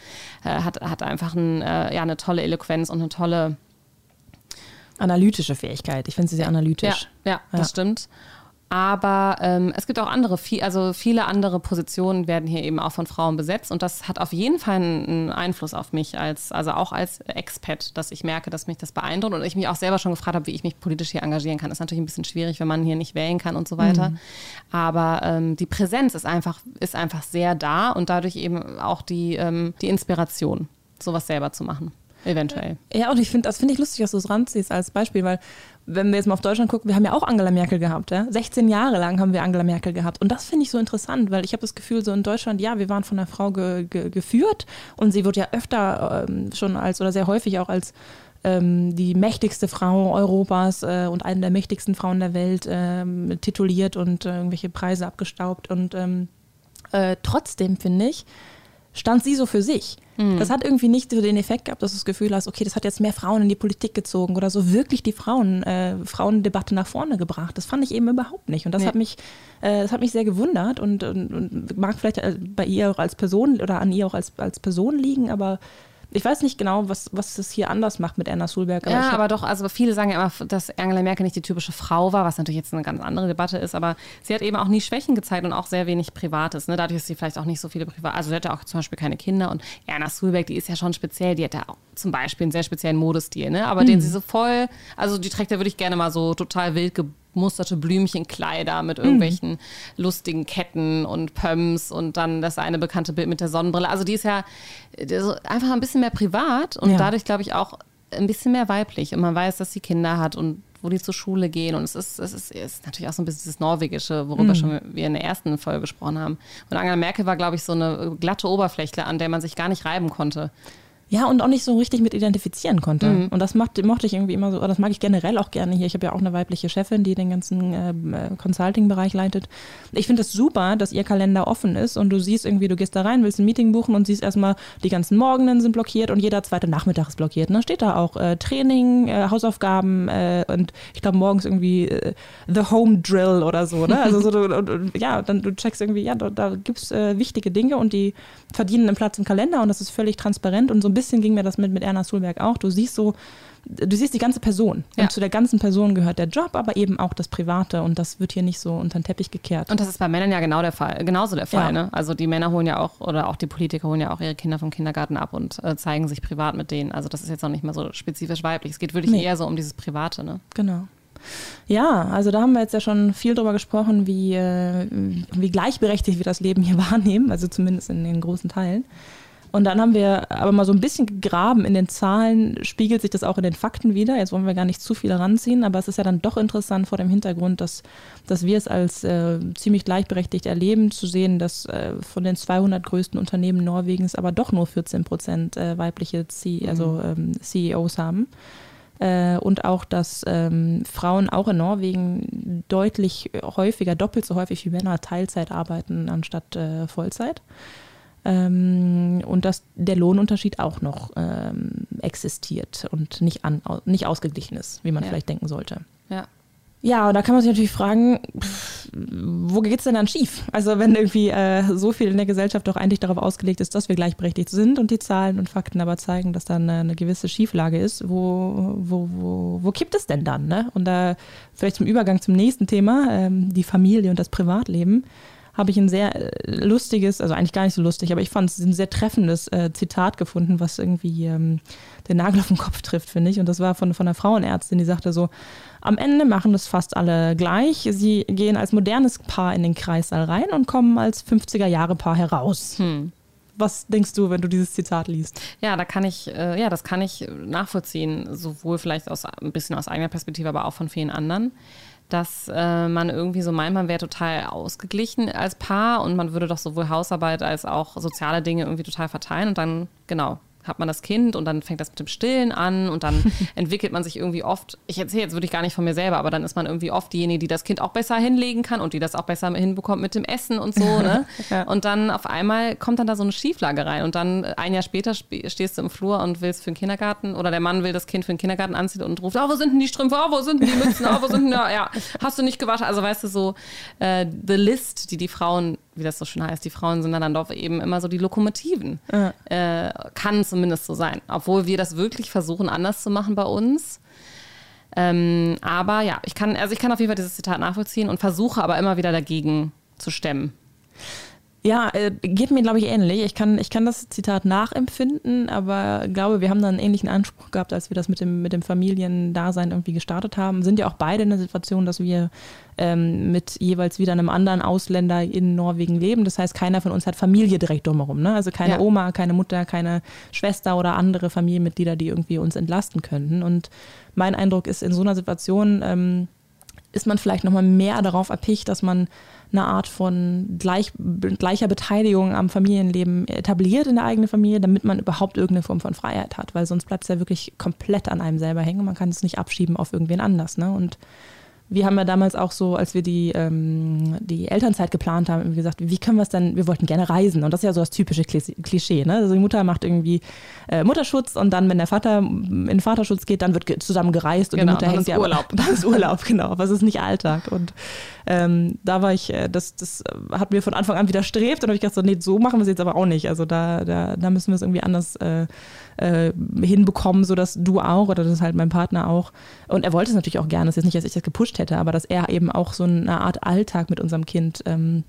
äh, hat, hat einfach ein, äh, ja, eine tolle Eloquenz und eine tolle analytische Fähigkeit. Ich finde sie sehr analytisch. Ja, ja, das ja. stimmt. Aber ähm, es gibt auch andere, viel, also viele andere Positionen werden hier eben auch von Frauen besetzt und das hat auf jeden Fall einen Einfluss auf mich als, also auch als Expat, dass ich merke, dass mich das beeindruckt und ich mich auch selber schon gefragt habe, wie ich mich politisch hier engagieren kann. Das ist natürlich ein bisschen schwierig, wenn man hier nicht wählen kann und so weiter. Mhm. Aber ähm, die Präsenz ist einfach, ist einfach sehr da und dadurch eben auch die, ähm, die Inspiration, sowas selber zu machen. Eventuell. Ja, und ich finde, das finde ich lustig, dass du es ranziehst als Beispiel, weil wenn wir jetzt mal auf Deutschland gucken, wir haben ja auch Angela Merkel gehabt. Ja? 16 Jahre lang haben wir Angela Merkel gehabt. Und das finde ich so interessant, weil ich habe das Gefühl, so in Deutschland, ja, wir waren von einer Frau ge ge geführt und sie wird ja öfter ähm, schon als oder sehr häufig auch als ähm, die mächtigste Frau Europas äh, und eine der mächtigsten Frauen der Welt ähm, tituliert und äh, irgendwelche Preise abgestaubt. Und ähm, äh, trotzdem finde ich, stand sie so für sich. Mhm. Das hat irgendwie nicht so den Effekt gehabt, dass du das Gefühl hast, okay, das hat jetzt mehr Frauen in die Politik gezogen oder so wirklich die Frauen, äh, Frauendebatte nach vorne gebracht. Das fand ich eben überhaupt nicht. Und das ja. hat mich, äh, das hat mich sehr gewundert und, und, und, mag vielleicht äh, bei ihr auch als Person oder an ihr auch als, als Person liegen, aber Ich weiß nicht genau, was, was es hier anders macht mit Anna Sulberg. Aber ja, aber doch, also viele sagen ja immer, dass Angela Merkel nicht die typische Frau war, was natürlich jetzt eine ganz andere Debatte ist, aber sie hat eben auch nie Schwächen gezeigt und auch sehr wenig Privates. Ne? Dadurch ist sie vielleicht auch nicht so viele Privat, also sie hat ja auch zum Beispiel keine Kinder und Anna Sulberg, die ist ja schon speziell, die hat ja auch zum Beispiel einen sehr speziellen Modestil, ne? aber mhm. den sie so voll, also die trägt ja wirklich gerne mal so total wild gemusterte Blümchenkleider mit irgendwelchen mhm. lustigen Ketten und Pumps und dann das eine bekannte Bild mit der Sonnenbrille. Also die ist ja einfach ein bisschen mehr privat und ja. dadurch, glaube ich, auch ein bisschen mehr weiblich. Und man weiß, dass sie Kinder hat und wo die zur Schule gehen. Und es ist, es ist, es ist natürlich auch so ein bisschen das Norwegische, worüber mhm. schon wir in der ersten Folge gesprochen haben. Und Angela Merkel war, glaube ich, so eine glatte Oberfläche, an der man sich gar nicht reiben konnte. Ja, und auch nicht so richtig mit identifizieren konnte. Mhm. Und das macht, mochte ich irgendwie immer so, das mag ich generell auch gerne hier. Ich habe ja auch eine weibliche Chefin, die den ganzen ähm, äh, Consulting-Bereich leitet. Ich finde es das super, dass ihr Kalender offen ist und du siehst irgendwie, du gehst da rein, willst ein Meeting buchen und siehst erstmal, die ganzen Morgenen sind blockiert und jeder zweite Nachmittag ist blockiert. Und dann steht da auch äh, Training, äh, Hausaufgaben äh, und ich glaube morgens irgendwie äh, The Home Drill oder so. Ne? Also so, du, und, ja, dann du checkst irgendwie, ja, da, da gibt es äh, wichtige Dinge und die verdienen einen Platz im Kalender und das ist völlig transparent und so ein bisschen ging mir das mit, mit Erna Sulberg auch. Du siehst so, du siehst die ganze Person. Ja. Und zu der ganzen Person gehört der Job, aber eben auch das Private. Und das wird hier nicht so unter den Teppich gekehrt. Und das ist bei Männern ja genau der Fall, genauso der Fall. Ja. Ne? Also die Männer holen ja auch, oder auch die Politiker holen ja auch ihre Kinder vom Kindergarten ab und äh, zeigen sich privat mit denen. Also das ist jetzt auch nicht mehr so spezifisch weiblich. Es geht wirklich nee. eher so um dieses Private. Ne? Genau. Ja, also da haben wir jetzt ja schon viel drüber gesprochen, wie, äh, wie gleichberechtigt wir das Leben hier wahrnehmen, also zumindest in den großen Teilen. Und dann haben wir aber mal so ein bisschen gegraben in den Zahlen, spiegelt sich das auch in den Fakten wieder. Jetzt wollen wir gar nicht zu viel ranziehen, aber es ist ja dann doch interessant vor dem Hintergrund, dass, dass wir es als äh, ziemlich gleichberechtigt erleben, zu sehen, dass äh, von den 200 größten Unternehmen Norwegens aber doch nur 14 Prozent äh, weibliche C also, ähm, CEOs haben. Äh, und auch, dass ähm, Frauen auch in Norwegen deutlich häufiger, doppelt so häufig wie Männer Teilzeit arbeiten anstatt äh, Vollzeit. Ähm, und dass der Lohnunterschied auch noch ähm, existiert und nicht, an, nicht ausgeglichen ist, wie man ja. vielleicht denken sollte. Ja. Ja, und da kann man sich natürlich fragen, wo geht es denn dann schief? Also wenn irgendwie äh, so viel in der Gesellschaft doch eigentlich darauf ausgelegt ist, dass wir gleichberechtigt sind und die Zahlen und Fakten aber zeigen, dass da eine, eine gewisse Schieflage ist, wo, wo, wo, wo kippt es denn dann? Ne? Und da vielleicht zum Übergang zum nächsten Thema, ähm, die Familie und das Privatleben habe ich ein sehr äh, lustiges, also eigentlich gar nicht so lustig, aber ich fand es ein sehr treffendes äh, Zitat gefunden, was irgendwie ähm, den Nagel auf den Kopf trifft, finde ich. Und das war von, von einer Frauenärztin, die sagte so, am Ende machen das fast alle gleich. Sie gehen als modernes Paar in den Kreissaal rein und kommen als 50er-Jahre-Paar heraus. Hm. Was denkst du, wenn du dieses Zitat liest? Ja, da kann ich, äh, ja, das kann ich nachvollziehen, sowohl vielleicht aus ein bisschen aus eigener Perspektive, aber auch von vielen anderen dass äh, man irgendwie so meint, man wäre total ausgeglichen als Paar und man würde doch sowohl Hausarbeit als auch soziale Dinge irgendwie total verteilen und dann, genau, hat man das Kind und dann fängt das mit dem Stillen an und dann entwickelt man sich irgendwie oft, ich erzähle jetzt wirklich gar nicht von mir selber, aber dann ist man irgendwie oft diejenige, die das Kind auch besser hinlegen kann und die das auch besser hinbekommt mit dem Essen und so. Ne? ja. Und dann auf einmal kommt dann da so eine Schieflage rein und dann ein Jahr später stehst du im Flur und willst für den Kindergarten oder der Mann will das Kind für den Kindergarten anziehen und ruft, oh, wo sind denn die Strümpfe, oh, wo sind denn die Mützen, oh, wo sind denn, ja, ja, hast du nicht gewaschen? Also weißt du, so äh, the list, die die Frauen wie das so schön heißt, die Frauen sind dann doch eben immer so die Lokomotiven. Ja. Äh, kann zumindest so sein. Obwohl wir das wirklich versuchen, anders zu machen bei uns. Ähm, aber ja, ich kann, also ich kann auf jeden Fall dieses Zitat nachvollziehen und versuche aber immer wieder dagegen zu stemmen. Ja, äh, geht mir, glaube ich, ähnlich. Ich kann, ich kann das Zitat nachempfinden, aber glaube, wir haben da einen ähnlichen Anspruch gehabt, als wir das mit dem, mit dem Familiendasein irgendwie gestartet haben. Sind ja auch beide in der Situation, dass wir ähm, mit jeweils wieder einem anderen Ausländer in Norwegen leben. Das heißt, keiner von uns hat Familie direkt drumherum. Ne? Also keine ja. Oma, keine Mutter, keine Schwester oder andere Familienmitglieder, die irgendwie uns entlasten könnten. Und mein Eindruck ist, in so einer Situation ähm, ist man vielleicht nochmal mehr darauf erpicht, dass man eine Art von gleich, gleicher Beteiligung am Familienleben etabliert in der eigenen Familie, damit man überhaupt irgendeine Form von Freiheit hat, weil sonst bleibt es ja wirklich komplett an einem selber hängen und man kann es nicht abschieben auf irgendwen anders. Ne? Und wir haben ja damals auch so, als wir die, ähm, die Elternzeit geplant haben, gesagt, wie können wir es denn, wir wollten gerne reisen. Und das ist ja so das typische Klischee. Ne? Also die Mutter macht irgendwie äh, Mutterschutz und dann, wenn der Vater in Vaterschutz geht, dann wird zusammen gereist und Genau, die Mutter hängt ist ja Urlaub. Das ist Urlaub, genau. Was ist nicht Alltag? Und ähm, da war ich, äh, das, das hat mir von Anfang an widerstrebt und habe ich gedacht, so, nee, so machen wir es jetzt aber auch nicht. Also da, da, da müssen wir es irgendwie anders äh, äh, hinbekommen, sodass du auch oder das halt mein Partner auch. Und er wollte es natürlich auch gerne. Es ist jetzt nicht, dass ich das gepusht hätte, aber dass er eben auch so eine Art Alltag mit unserem Kind ähm,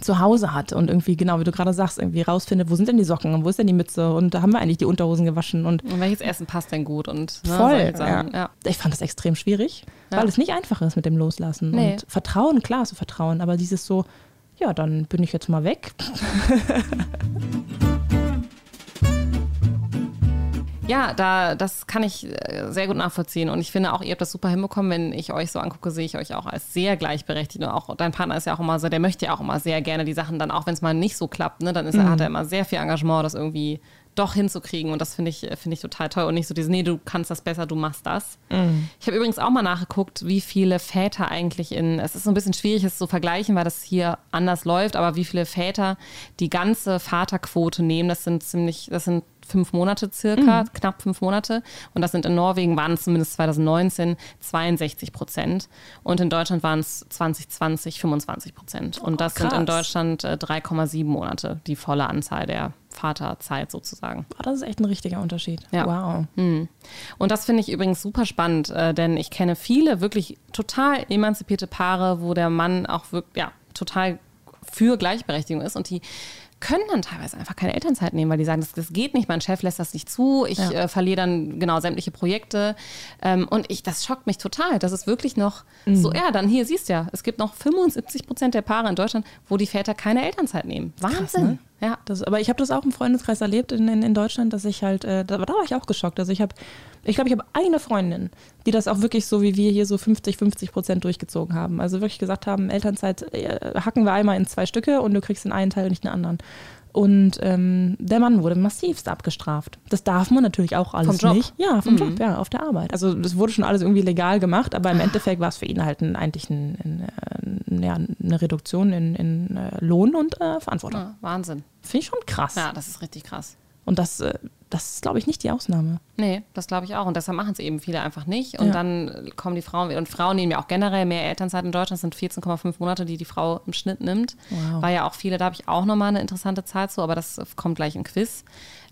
zu Hause hat und irgendwie, genau wie du gerade sagst, irgendwie rausfindet, wo sind denn die Socken und wo ist denn die Mütze und da haben wir eigentlich die Unterhosen gewaschen und Und welches Essen passt denn gut? Und, ne, Voll, Sachen. ja. Ich fand das extrem schwierig, Ja. weil es nicht einfach ist mit dem Loslassen. Nee. Und Vertrauen, klar, so Vertrauen, aber dieses so, ja, dann bin ich jetzt mal weg. Ja, da, das kann ich äh, sehr gut nachvollziehen. Und ich finde auch, ihr habt das super hinbekommen. Wenn ich euch so angucke, sehe ich euch auch als sehr gleichberechtigt. Und auch dein Partner ist ja auch immer so, der möchte ja auch immer sehr gerne die Sachen dann, auch wenn es mal nicht so klappt, ne, dann ist er, hat er immer sehr viel Engagement, das irgendwie doch hinzukriegen. Und das finde ich, finde ich total toll. Und nicht so dieses, nee, du kannst das besser, du machst das. Ich habe übrigens auch mal nachgeguckt, wie viele Väter eigentlich in, es ist so ein bisschen schwierig, es zu vergleichen, weil das hier anders läuft, aber wie viele Väter die ganze Vaterquote nehmen, das sind ziemlich, das sind fünf Monate circa, knapp fünf Monate. Und das sind in Norwegen, waren es zumindest 2019 62 Prozent. Und in Deutschland waren es 2020 25 Prozent. Und das sind in. Deutschland äh, 3,7 Monate, die volle Anzahl der Vaterzeit sozusagen. Oh, das ist echt ein richtiger Unterschied. Ja. Wow. Und das finde ich übrigens super spannend, äh, denn ich kenne viele wirklich total emanzipierte Paare, wo der Mann auch wirklich, ja, total für Gleichberechtigung ist und die können dann teilweise einfach keine Elternzeit nehmen, weil die sagen, das, das geht nicht, mein Chef lässt das nicht zu, ich Ja. äh, verliere dann genau sämtliche Projekte ähm, und ich, das schockt mich total. Das ist wirklich noch so, ja, dann hier siehst du ja, es gibt noch 75 Prozent der Paare in Deutschland, wo die Väter keine Elternzeit nehmen. Wahnsinn. ne? Ja. Das, aber ich habe das auch im Freundeskreis erlebt in, in, in Deutschland, dass ich halt, äh, da, da war ich auch geschockt. Also ich habe, ich glaube, ich habe eine Freundin, die das auch wirklich so wie wir hier so 50, 50 Prozent durchgezogen haben. Also wirklich gesagt haben, Elternzeit äh, hacken wir einmal in zwei Stücke und du kriegst den einen Teil und nicht den anderen. Und ähm, der Mann wurde massivst abgestraft. Das darf man natürlich auch alles Vom Job. nicht. Ja, vom Job, ja, auf der Arbeit. Also das wurde schon alles irgendwie legal gemacht, aber im Endeffekt war es für ihn halt ein, eigentlich ein, ein, äh, ja, eine Reduktion in, in äh, Lohn und äh, Verantwortung. Ja, Wahnsinn. Finde ich schon krass. Ja, das ist richtig krass. Und das, äh, das ist, glaube ich, nicht die Ausnahme. Nee, das glaube ich auch. Und deshalb machen es eben viele einfach nicht. Und Ja. dann kommen die Frauen. Und Frauen nehmen ja auch generell mehr Elternzeit in Deutschland. Das sind 14,5 Monate, die die Frau im Schnitt nimmt. Wow. War ja auch viele, da habe ich auch nochmal eine interessante Zahl zu, aber das kommt gleich im Quiz.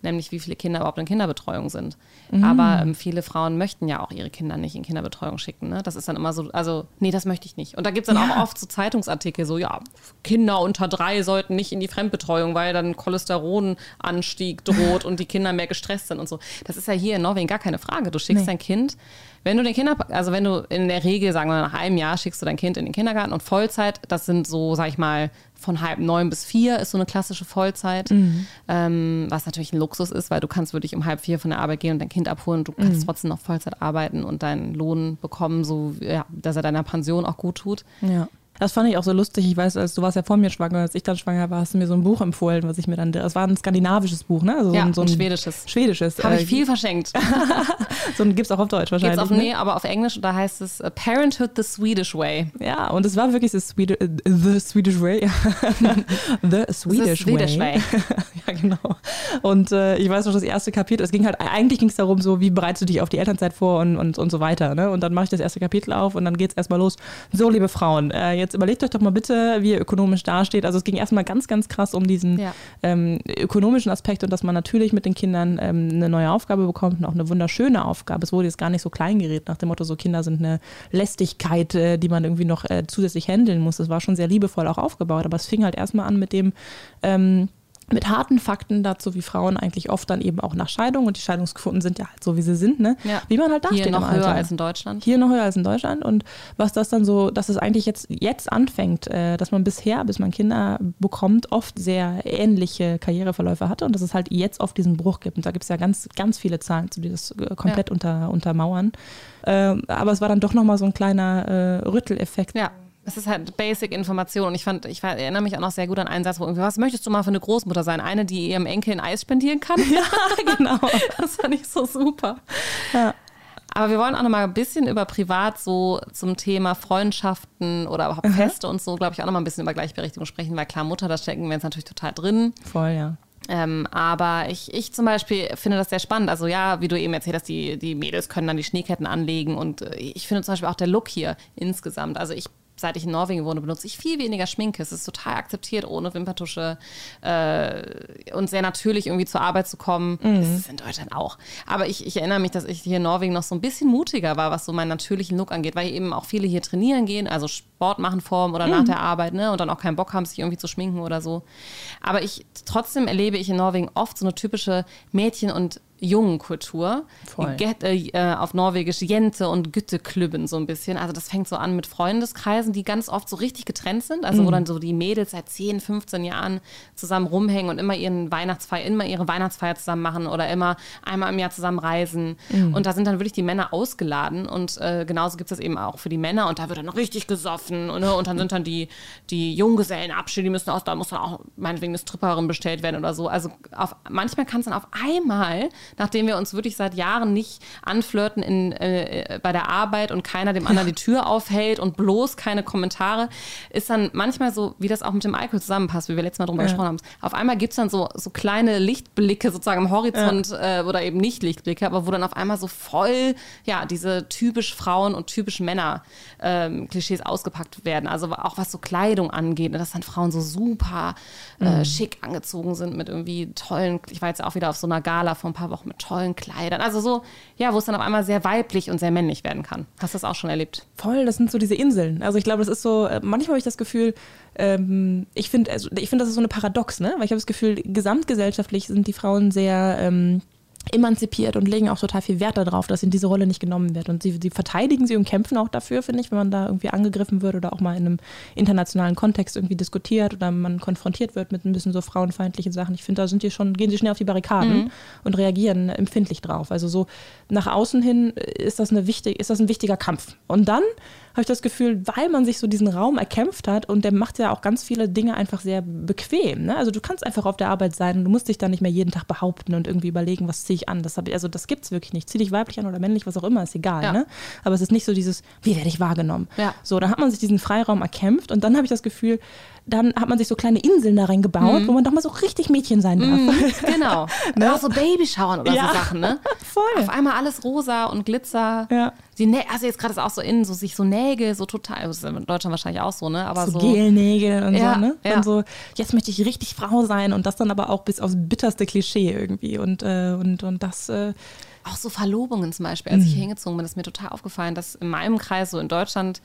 Nämlich, wie viele Kinder überhaupt in Kinderbetreuung sind. Mhm. Aber ähm, viele Frauen möchten ja auch ihre Kinder nicht in Kinderbetreuung schicken. Ne? Das ist dann immer so, also, nee, das möchte ich nicht. Und da gibt es dann Ja. auch oft so Zeitungsartikel, so, ja, Kinder unter drei sollten nicht in die Fremdbetreuung, weil dann Cholesterinanstieg droht und die Kinder mehr gestresst sind und so. Das ist ja hier in Norwegen gar keine Frage. Du schickst Nee. dein Kind, wenn du den Kinder, also wenn du in der Regel, sagen wir nach einem Jahr, schickst du dein Kind in den Kindergarten und Vollzeit, das sind so, sag ich mal, von halb neun bis vier ist so eine klassische Vollzeit, ähm, was natürlich ein Luxus ist, weil du kannst wirklich um halb vier von der Arbeit gehen und dein Kind abholen und du kannst trotzdem noch Vollzeit arbeiten und deinen Lohn bekommen, so ja, dass er deiner Pension auch gut tut. Ja. Das fand ich auch so lustig. Ich weiß, als du warst ja vor mir schwanger, als ich dann schwanger war, hast du mir so ein Buch empfohlen, was ich mir dann. Das war ein skandinavisches Buch, ne? Also Ja, so, ein, so ein schwedisches. Schwedisches. Habe äh, ich viel verschenkt. So ein gibt's auch auf Deutsch wahrscheinlich. Geht's auf, ne? nee, aber auf Englisch, da heißt es äh, Parenthood the Swedish Way. Ja, und es war wirklich das Swedi äh, The Swedish Way. the Swedish, Swedish Way. Way. ja, genau. Und äh, ich weiß noch, das erste Kapitel, es ging halt, eigentlich ging es darum, so, wie bereitest du dich auf die Elternzeit vor und, und, und so weiter. Ne? Und dann mache ich das erste Kapitel auf und dann geht's erstmal los. So, liebe Frauen, äh, jetzt überlegt euch doch mal bitte, wie ihr ökonomisch dasteht. Also es ging erstmal ganz, ganz krass um diesen Ja. ähm, ökonomischen Aspekt und dass man natürlich mit den Kindern ähm, eine neue Aufgabe bekommt und auch eine wunderschöne Aufgabe. Es wurde jetzt gar nicht so klein geredet, nach dem Motto, so Kinder sind eine Lästigkeit, äh, die man irgendwie noch äh, zusätzlich handeln muss. Das war schon sehr liebevoll auch aufgebaut, aber es fing halt erstmal an mit dem, ähm, mit harten Fakten dazu, wie Frauen eigentlich oft dann eben auch nach Scheidung und die Scheidungsquoten sind ja halt so, wie sie sind, ne? Ja. Wie man halt dasteht Hier noch im höher Alter. als in Deutschland. Hier noch höher als in Deutschland und was das dann so, dass es eigentlich jetzt, jetzt anfängt, äh, dass man bisher, bis man Kinder bekommt, oft sehr ähnliche Karriereverläufe hatte und dass es halt jetzt oft diesen Bruch gibt. Und da gibt es ja ganz, ganz viele Zahlen, zu die das äh, komplett unter, untermauern. Ähm, aber es war dann doch nochmal so ein kleiner äh, Rütteleffekt. Ja. Es ist halt Basic-Information und ich fand, ich erinnere mich auch noch sehr gut an einen Satz, wo irgendwie, was möchtest du mal für eine Großmutter sein? Eine, die ihrem Enkel ein Eis spendieren kann? Ja, genau. Das fand ich so super. Ja. Aber wir wollen auch noch mal ein bisschen über privat so zum Thema Freundschaften oder überhaupt Feste und so, glaube ich, auch noch mal ein bisschen über Gleichberechtigung sprechen, weil klar, Mutter, da stecken wir jetzt natürlich total drin. Voll, ja. Ähm, aber ich, ich zum Beispiel finde das sehr spannend. Also ja, wie du eben erzählt hast, die, die Mädels können dann die Schneeketten anlegen und äh, ich finde zum Beispiel auch der Look hier insgesamt. Also ich seit ich in Norwegen wohne, benutze ich viel weniger Schminke. Es ist total akzeptiert, ohne Wimperntusche äh, und sehr natürlich irgendwie zur Arbeit zu kommen. Mhm. Das ist in Deutschland auch. Aber ich, ich erinnere mich, dass ich hier in Norwegen noch so ein bisschen mutiger war, was so meinen natürlichen Look angeht, weil eben auch viele hier trainieren gehen, also Sport machen vor oder mhm. nach der Arbeit, ne? Und dann auch keinen Bock haben, sich irgendwie zu schminken oder so. Aber ich trotzdem erlebe ich in Norwegen oft so eine typische Mädchen- und jungen Kultur. Get, äh, auf Norwegisch Jente und Gütteklübben so ein bisschen. Also das fängt so an mit Freundeskreisen, die ganz oft so richtig getrennt sind. Also mhm. wo dann so die Mädels seit 10, 15 Jahren zusammen rumhängen und immer ihren Weihnachtsfeier, immer ihre Weihnachtsfeier zusammen machen oder immer einmal im Jahr zusammen reisen. Mhm. Und da sind dann wirklich die Männer ausgeladen. Und äh, genauso gibt es das eben auch für die Männer. Und da wird dann noch richtig gesoffen. Und, ne? und dann sind dann die, die Junggesellenabschiede, die müssen aus, da muss dann auch meinetwegen eine Stripperin bestellt werden oder so. Also auf, manchmal kann es dann auf einmal nachdem wir uns wirklich seit Jahren nicht anflirten in, äh, bei der Arbeit und keiner dem anderen die Tür aufhält und bloß keine Kommentare, ist dann manchmal so, wie das auch mit dem Alkohol zusammenpasst, wie wir letztes Mal drüber ja. gesprochen haben. Auf einmal gibt es dann so, so kleine Lichtblicke sozusagen am Horizont ja. äh, oder eben nicht Lichtblicke, aber wo dann auf einmal so voll, ja, diese typisch Frauen und typisch Männer ähm, Klischees ausgepackt werden. Also auch was so Kleidung angeht, ne, dass dann Frauen so super äh, mhm. schick angezogen sind mit irgendwie tollen, ich war jetzt auch wieder auf so einer Gala vor ein paar Wochen mit tollen Kleidern. Also so, ja, wo es dann auf einmal sehr weiblich und sehr männlich werden kann. Hast du das auch schon erlebt? Voll, das sind so diese Inseln. Also ich glaube, das ist so, äh, manchmal habe ich das Gefühl, ähm, ich finde, also ich finde, das ist so eine Paradox, ne? Weil ich habe das Gefühl, gesamtgesellschaftlich sind die Frauen sehr ähm, emanzipiert und legen auch total viel Wert darauf, dass in diese Rolle nicht genommen wird. Und sie, sie verteidigen sie und kämpfen auch dafür, finde ich, wenn man da irgendwie angegriffen wird oder auch mal in einem internationalen Kontext irgendwie diskutiert oder man konfrontiert wird mit ein bisschen so frauenfeindlichen Sachen. Ich finde, da sind die schon, gehen sie schnell auf die Barrikaden mhm. und reagieren empfindlich drauf. Also so nach außen hin ist das, eine wichtig, ist das ein wichtiger Kampf. Und dann habe ich das Gefühl, weil man sich so diesen Raum erkämpft hat und der macht ja auch ganz viele Dinge einfach sehr bequem. Ne? Also du kannst einfach auf der Arbeit sein und du musst dich da nicht mehr jeden Tag behaupten und irgendwie überlegen, was ziehe ich an. Das hab, also das gibt es wirklich nicht. Zieh dich weiblich an oder männlich, was auch immer, ist egal. Ja. Ne? Aber es ist nicht so dieses, wie werde ich wahrgenommen? Ja. So, dann hat man sich diesen Freiraum erkämpft und dann habe ich das Gefühl, dann hat man sich so kleine Inseln da reingebaut, mhm. wo man doch mal so richtig Mädchen sein darf. Mhm, genau. ne? Auch so Babyschauen oder ja. so Sachen, ne? Voll. Auf einmal alles rosa und Glitzer. Ja. Die Nä also jetzt gerade ist auch so innen, so sich so Nägel, so total, das ist in Deutschland wahrscheinlich auch so, ne? Aber so, so Gelnägel und ja, so, ne? Ja. Und so, jetzt möchte ich richtig Frau sein und das dann aber auch bis aufs bitterste Klischee irgendwie. Und, äh, und, und das. Äh, auch so Verlobungen zum Beispiel, als mhm. ich hier hingezogen bin, ist mir total aufgefallen, dass in meinem Kreis, so in Deutschland,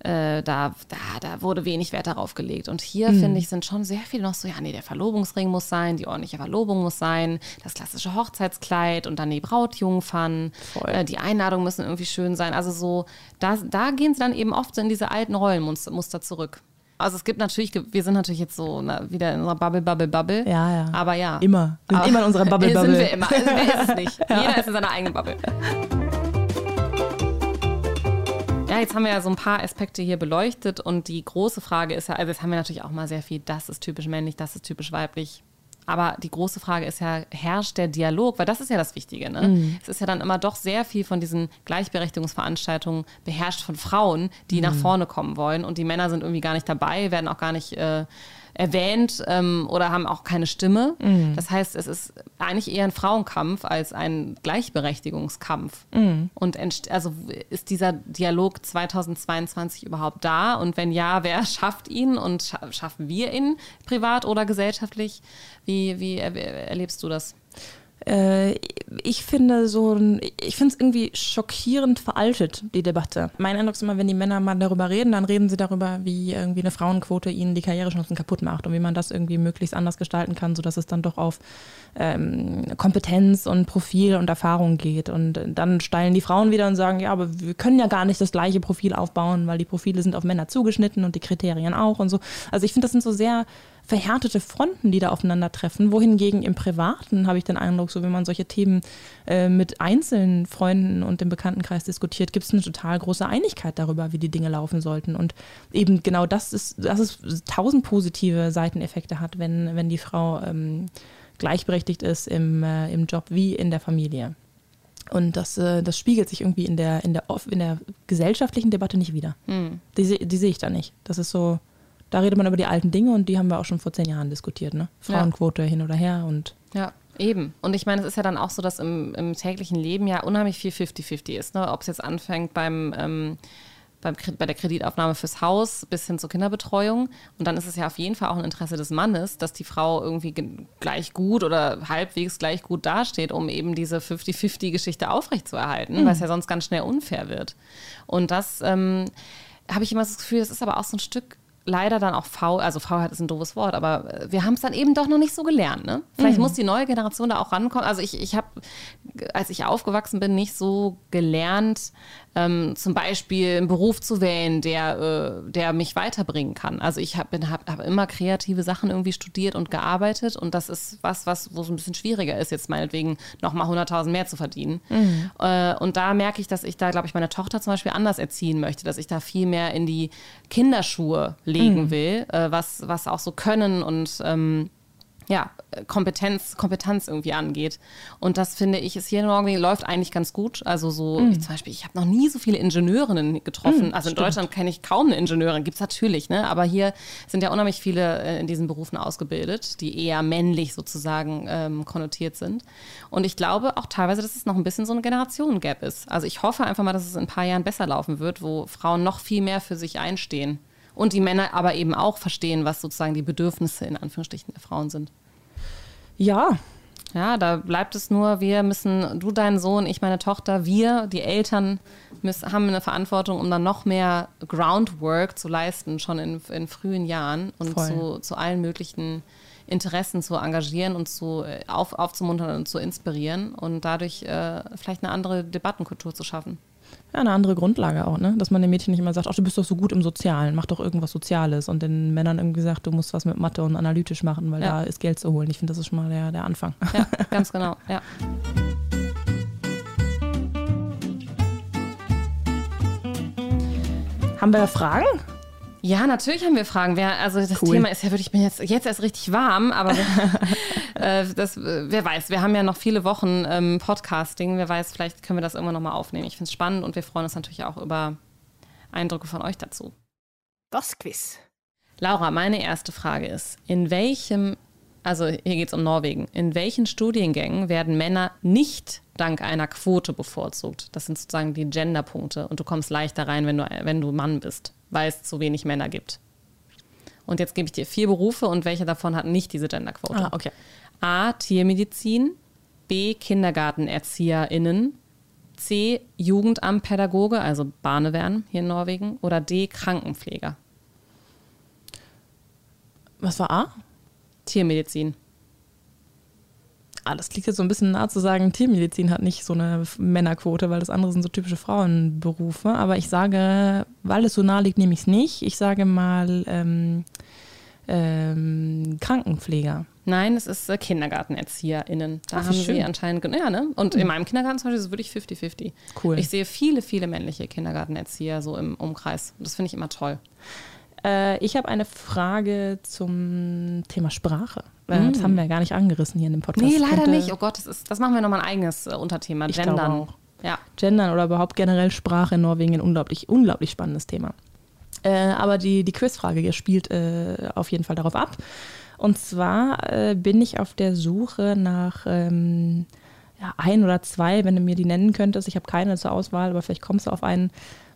äh, da, da, da wurde wenig Wert darauf gelegt. Und hier, mhm. finde ich, sind schon sehr viele noch so, ja, nee, der Verlobungsring muss sein, die ordentliche Verlobung muss sein, das klassische Hochzeitskleid und dann die Brautjungfern, äh, die Einladungen müssen irgendwie schön sein. Also so, da, da gehen sie dann eben oft so in diese alten Rollenmuster zurück. Also es gibt natürlich, wir sind natürlich jetzt so na, wieder in unserer Bubble, Bubble, Bubble. Ja, ja. Aber ja. Immer. Wir sind immer in unserer Bubble, Bubble. Sind wir immer. Also, wer ist es nicht? ja. Jeder ist in seiner eigenen Bubble jetzt haben wir ja so ein paar Aspekte hier beleuchtet und die große Frage ist ja, also jetzt haben wir natürlich auch mal sehr viel, das ist typisch männlich, das ist typisch weiblich. Aber die große Frage ist ja, herrscht der Dialog? Weil das ist ja das Wichtige. Ne? Mhm. Es ist ja dann immer doch sehr viel von diesen Gleichberechtigungsveranstaltungen beherrscht von Frauen, die mhm. nach vorne kommen wollen. Und die Männer sind irgendwie gar nicht dabei, werden auch gar nicht äh, erwähnt ähm, oder haben auch keine Stimme. Mhm. Das heißt, es ist eigentlich eher ein Frauenkampf als ein Gleichberechtigungskampf. Mhm. Und also ist dieser Dialog 2022 überhaupt da? Und wenn ja, wer schafft ihn und schaffen wir ihn privat oder gesellschaftlich? Wie, wie erlebst du das? Äh, ich finde so, ich finde es irgendwie schockierend veraltet, die Debatte. Mein Eindruck ist immer, wenn die Männer mal darüber reden, dann reden sie darüber, wie irgendwie eine Frauenquote ihnen die Karrierechancen kaputt macht und wie man das irgendwie möglichst anders gestalten kann, sodass es dann doch auf ähm, Kompetenz und Profil und Erfahrung geht. Und dann steilen die Frauen wieder und sagen, ja, aber wir können ja gar nicht das gleiche Profil aufbauen, weil die Profile sind auf Männer zugeschnitten und die Kriterien auch und so. Also ich finde, das sind so sehr verhärtete Fronten, die da aufeinandertreffen. Wohingegen im Privaten habe ich den Eindruck, so wenn man solche Themen äh, mit einzelnen Freunden und dem Bekanntenkreis diskutiert, gibt es eine total große Einigkeit darüber, wie die Dinge laufen sollten. Und eben genau das ist, dass es tausend positive Seiteneffekte hat, wenn, wenn die Frau ähm, gleichberechtigt ist im, äh, im Job wie in der Familie. Und das, äh, das spiegelt sich irgendwie in der, in der, in der gesellschaftlichen Debatte nicht wieder. Hm. Die, die sehe ich da nicht. Das ist so, da redet man über die alten Dinge und die haben wir auch schon vor zehn Jahren diskutiert. Ne? Frauenquote hin oder her und Ja, eben. Und ich meine, es ist ja dann auch so, dass im, im täglichen Leben ja unheimlich viel 50-50 ist. Ne? Ob es jetzt anfängt beim, ähm, beim, bei der Kreditaufnahme fürs Haus bis hin zur Kinderbetreuung. Und dann ist es ja auf jeden Fall auch ein Interesse des Mannes, dass die Frau irgendwie ge- gleich gut oder halbwegs gleich gut dasteht, um eben diese 50-50-Geschichte aufrechtzuerhalten, weil es ja sonst ganz schnell unfair wird. Und das ähm, habe ich immer das Gefühl, es ist aber auch so ein Stück leider dann auch faul, also Faulheit ist ein doofes Wort, aber äh, wir haben es dann eben doch noch nicht so gelernt. Ne? Vielleicht muss die neue Generation da auch rankommen. Also ich, ich habe, als ich aufgewachsen bin, nicht so gelernt, ähm, zum Beispiel einen Beruf zu wählen, der, äh, der mich weiterbringen kann. Also ich habe hab, hab immer kreative Sachen irgendwie studiert und gearbeitet und das ist was, was wo es ein bisschen schwieriger ist, jetzt meinetwegen nochmal 100.000 mehr zu verdienen. Äh, und da merke ich, dass ich da, glaube ich, meine Tochter zum Beispiel anders erziehen möchte, dass ich da viel mehr in die Kinderschuhe legen will, äh, was, was auch so Können und ähm, ja, Kompetenz, Kompetenz irgendwie angeht. Und das finde ich, ist hier in Norwegen läuft eigentlich ganz gut. Also so, ich, zum Beispiel, ich habe noch nie so viele Ingenieurinnen getroffen. also in Deutschland kenne ich kaum eine Ingenieurin, gibt es natürlich, ne? Aber hier sind ja unheimlich viele äh, in diesen Berufen ausgebildet, die eher männlich sozusagen ähm, konnotiert sind. Und ich glaube auch teilweise, dass es noch ein bisschen so eine Generationengap ist. Also ich hoffe einfach mal, dass es in ein paar Jahren besser laufen wird, wo Frauen noch viel mehr für sich einstehen. Und die Männer aber eben auch verstehen, was sozusagen die Bedürfnisse in Anführungsstrichen der Frauen sind. ja, Ja, da bleibt es nur, wir müssen, du, dein Sohn, ich, meine Tochter, wir, die Eltern, müssen, haben eine Verantwortung, um dann noch mehr Groundwork zu leisten, schon in, in frühen Jahren und zu, zu allen möglichen Interessen zu engagieren und zu äh, auf, aufzumuntern und zu inspirieren und dadurch äh, vielleicht eine andere Debattenkultur zu schaffen. Ja, eine andere Grundlage auch, ne? Dass man den Mädchen nicht immer sagt, ach, du bist doch so gut im Sozialen, mach doch irgendwas Soziales. Und den Männern irgendwie sagt, du musst was mit Mathe und analytisch machen, weil Ja. da ist Geld zu holen. Ich finde, das ist schon mal der, der Anfang. Ja, ganz genau. Ja. Haben wir Fragen? Ja, natürlich haben wir Fragen. Wer, also das Cool. Thema ist ja wirklich, ich bin jetzt, jetzt erst richtig warm, aber äh, das, äh, wer weiß, wir haben ja noch viele Wochen ähm, Podcasting. Wer weiß, vielleicht können wir das irgendwann nochmal aufnehmen. Ich finde es spannend und wir freuen uns natürlich auch über Eindrücke von euch dazu. Das Quiz. Laura, meine erste Frage ist, in welchem, also hier geht es um Norwegen, in welchen Studiengängen werden Männer nicht dank einer Quote bevorzugt? Das sind sozusagen die Genderpunkte und du kommst leichter rein, wenn du, wenn du Mann bist, weil es zu wenig Männer gibt. Und jetzt gebe ich dir vier Berufe und welche davon hat nicht diese Genderquote? Ah, okay. A. Tiermedizin, B. KindergartenerzieherInnen, C. Jugendamtpädagoge, also Bahnewern hier in Norwegen, oder D. Krankenpfleger. Was war A? Tiermedizin. Ah, das klingt jetzt so ein bisschen nah zu sagen, Tiermedizin hat nicht so eine Männerquote, weil das andere sind so typische Frauenberufe. Aber ich sage, weil es so nah liegt, nehme ich es nicht. Ich sage mal ähm, ähm, Krankenpfleger. Nein, es ist äh, KindergartenerzieherInnen. Da Ach, haben schön. sie anscheinend, ja, ne? Und in meinem Kindergarten zum Beispiel ist es wirklich 50-50. Cool. Ich sehe viele, viele männliche Kindergartenerzieher so im Umkreis. Das finde ich immer toll. Äh, ich habe eine Frage zum Thema Sprache. Äh, Das haben wir ja gar nicht angerissen hier in dem Podcast. Nee, leider Könnte nicht. Oh Gott, das, ist, das machen wir nochmal ein eigenes äh, Unterthema. Gendern. auch. Ja. Gendern oder überhaupt generell Sprache in Norwegen ein unglaublich, unglaublich spannendes Thema. Äh, aber die, die Quizfrage spielt äh, auf jeden Fall darauf ab. Und zwar äh, bin ich auf der Suche nach ähm, ja, ein oder zwei, wenn du mir die nennen könntest. Ich habe keine zur Auswahl, aber vielleicht kommst du auf einen.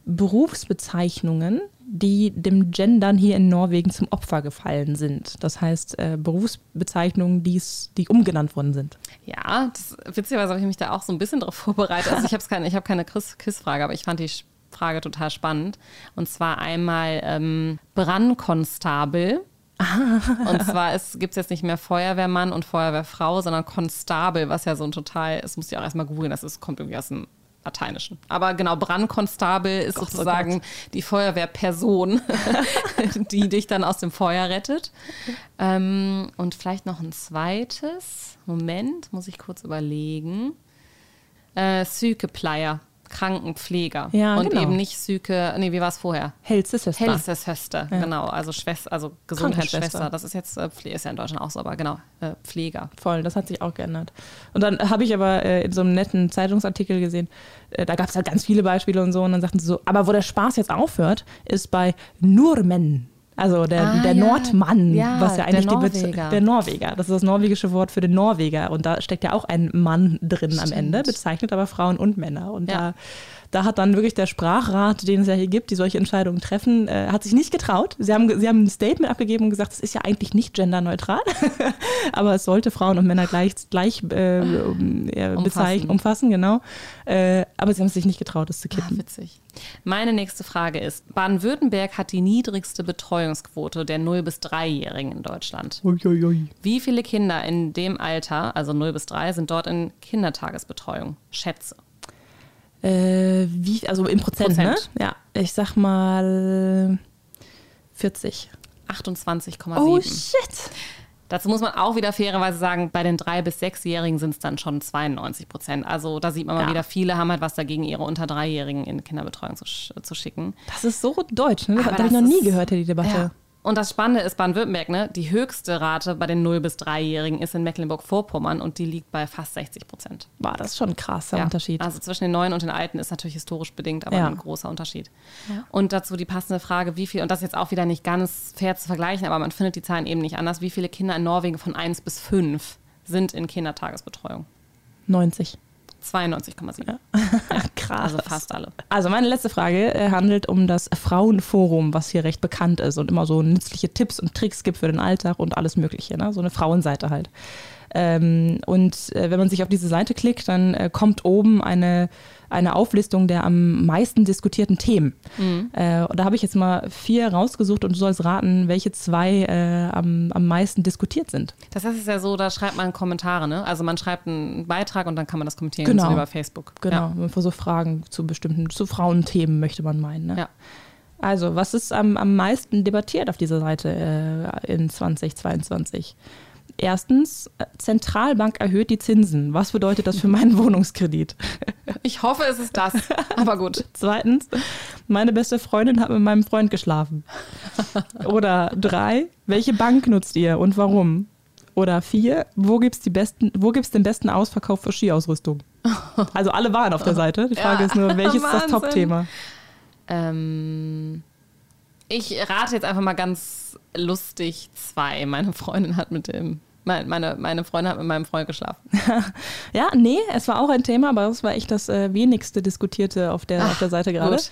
Berufsbezeichnungen, die dem Gendern hier in Norwegen zum Opfer gefallen sind. Das heißt, äh, Berufsbezeichnungen, die's, die umgenannt worden sind. Ja, das, witzigerweise habe ich mich da auch so ein bisschen drauf vorbereitet. Also ich habe keine, habe keine Quiz- Quizfrage, aber ich fand die Frage total spannend. Und zwar einmal ähm, Brandkonstabel. Und zwar gibt es jetzt nicht mehr Feuerwehrmann und Feuerwehrfrau, sondern Konstabel, was ja so ein total, das muss ich auch erstmal googeln, das ist, kommt irgendwie aus dem Lateinischen. Aber genau, Brandkonstabel ist Gott, oh sozusagen die Feuerwehrperson, die dich dann aus dem Feuer rettet. Ähm, und vielleicht noch ein zweites. Moment, muss ich kurz überlegen. Äh, Sykepleier. Krankenpfleger. Ja, und genau. eben nicht Psyche, nee, wie war es vorher? Hellste Schwester. Hellste Schwester, genau. Also Schwester, also Gesundheitsschwester. Das ist jetzt, äh, ist ja in Deutschland auch so, aber genau, äh, Pfleger. Voll, das hat sich auch geändert. Und dann habe ich aber äh, in so einem netten Zeitungsartikel gesehen, da gab es halt ganz viele Beispiele und so, und dann sagten sie so, aber wo der Spaß jetzt aufhört, ist bei Nurmen. Also der, Ah, der ja. Nordmann, Ja, was ja der eigentlich Bez- Norweger. der Norweger. Das ist das norwegische Wort für den Norweger. Und da steckt ja auch ein Mann drin am Stimmt. Ende, bezeichnet aber Frauen und Männer. Und Ja. da, da hat dann wirklich der Sprachrat, den es ja hier gibt, die solche Entscheidungen treffen, äh, hat sich nicht getraut. Sie haben, sie haben ein Statement abgegeben und gesagt, es ist ja eigentlich nicht genderneutral, aber es sollte Frauen und Männer gleich, gleich äh, um, äh, bezeichnen, umfassen, genau. Äh, aber sie haben es sich nicht getraut, es zu Ah, kippen. witzig. Meine nächste Frage ist: Baden-Württemberg hat die niedrigste Betreuungsquote der 0- bis 3-Jährigen in Deutschland. Uiuiui. Wie viele Kinder in dem Alter, also 0 bis 3, sind dort in Kindertagesbetreuung? Schätze. Äh, wie, also im Prozent, Prozent. ne? Ja, ich sag mal 40. 28,7. Oh shit. Dazu muss man auch wieder fairerweise sagen, bei den 3- bis 6-Jährigen sind es dann schon 92 Prozent. Also da sieht man mal Ja. wieder, viele haben halt was dagegen, ihre unter 3-Jährigen in Kinderbetreuung zu, sch- zu schicken. Das ist so deutsch, ne? Das habe ich noch nie gehört, die Debatte. Ja. Und das Spannende ist Baden-Württemberg, ne? Die höchste Rate bei den 0- bis 3-Jährigen ist in Mecklenburg-Vorpommern und die liegt bei fast 60 Prozent. War das ist schon ein krasser Ja. Unterschied. Also zwischen den neuen und den alten ist natürlich historisch bedingt, aber Ja. ein großer Unterschied. Und dazu die passende Frage, wie viel, und das ist jetzt auch wieder nicht ganz fair zu vergleichen, aber man findet die Zahlen eben nicht anders, wie viele Kinder in Norwegen von 1 bis 5 sind in Kindertagesbetreuung? 90. 92,7. Krass. Also fast alle. Also meine letzte Frage äh, handelt um das Frauenforum, was hier recht bekannt ist und immer so nützliche Tipps und Tricks gibt für den Alltag und alles Mögliche. Ne? So eine Frauenseite halt. Ähm, und äh, wenn man sich auf diese Seite klickt, dann äh, kommt oben eine, eine Auflistung der am meisten diskutierten Themen. Äh, und da habe ich jetzt mal vier rausgesucht und du sollst raten, welche zwei äh, am, am meisten diskutiert sind. Das heißt, es ist ja so, da schreibt man Kommentare, ne? Also man schreibt einen Beitrag und dann kann man das kommentieren, Genau. so bei Facebook. Genau, für so Fragen zu bestimmten, zu Frauenthemen möchte man meinen. Ne? Ja. Also, was ist am, am meisten debattiert auf dieser Seite äh, in 2022? Erstens, äh, Zentralbank erhöht die Zinsen. Was bedeutet das für meinen Wohnungskredit? Ich hoffe, es ist das. Aber gut. Zweitens, meine beste Freundin hat mit meinem Freund geschlafen. Oder drei, welche Bank nutzt ihr und warum? Oder vier, wo wo gibt's den besten Ausverkauf für Skiausrüstung? Also alle waren auf der Seite. Die Frage Ja, ist nur, welches ist das. Top-Thema? Ähm, ich rate jetzt einfach mal ganz lustig zwei. Meine Freundin hat mit dem, mein- meine, meine Freundin hat mit meinem Freund geschlafen. Ja, nee, es war auch ein Thema, aber es war echt das äh, wenigste diskutierte auf der, auf der Seite gerade. gut.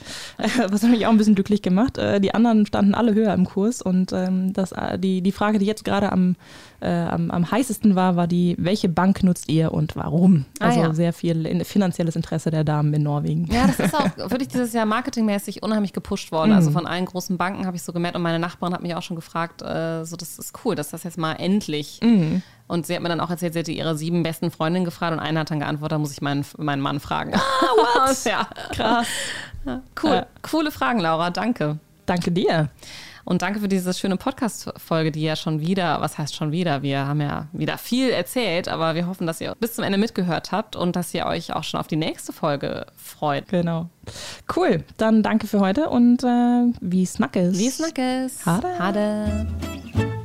Was hat mich auch ein bisschen glücklich gemacht. Äh, die anderen standen alle höher im Kurs und ähm, das, äh, die, die Frage, die jetzt gerade am, äh, am, am heißesten war, war die, welche Bank nutzt ihr und warum? Ah, Also ja. sehr viel in, finanzielles Interesse der Damen in Norwegen. Ja, das ist auch wirklich dieses Jahr marketingmäßig unheimlich gepusht worden. Also von allen großen Banken habe ich so gemerkt und meine Nachbarin hat mich auch schon gefragt, äh, so das ist cool, dass das jetzt mal endlich. Und sie hat mir dann auch erzählt, sie hätte ihre sieben besten Freundinnen gefragt und eine hat dann geantwortet, da muss ich meinen, meinen Mann fragen. Ah, what? ja, Krass. cool. Ja. Coole Fragen, Laura, danke. Danke dir. Und danke für diese schöne Podcast-Folge, die ja schon wieder, was heißt schon wieder? Wir haben ja wieder viel erzählt, aber wir hoffen, dass ihr bis zum Ende mitgehört habt und dass ihr euch auch schon auf die nächste Folge freut. Genau. Cool. Dann danke für heute und äh, wie Snackes. Wie Snackes. Hade. Hade.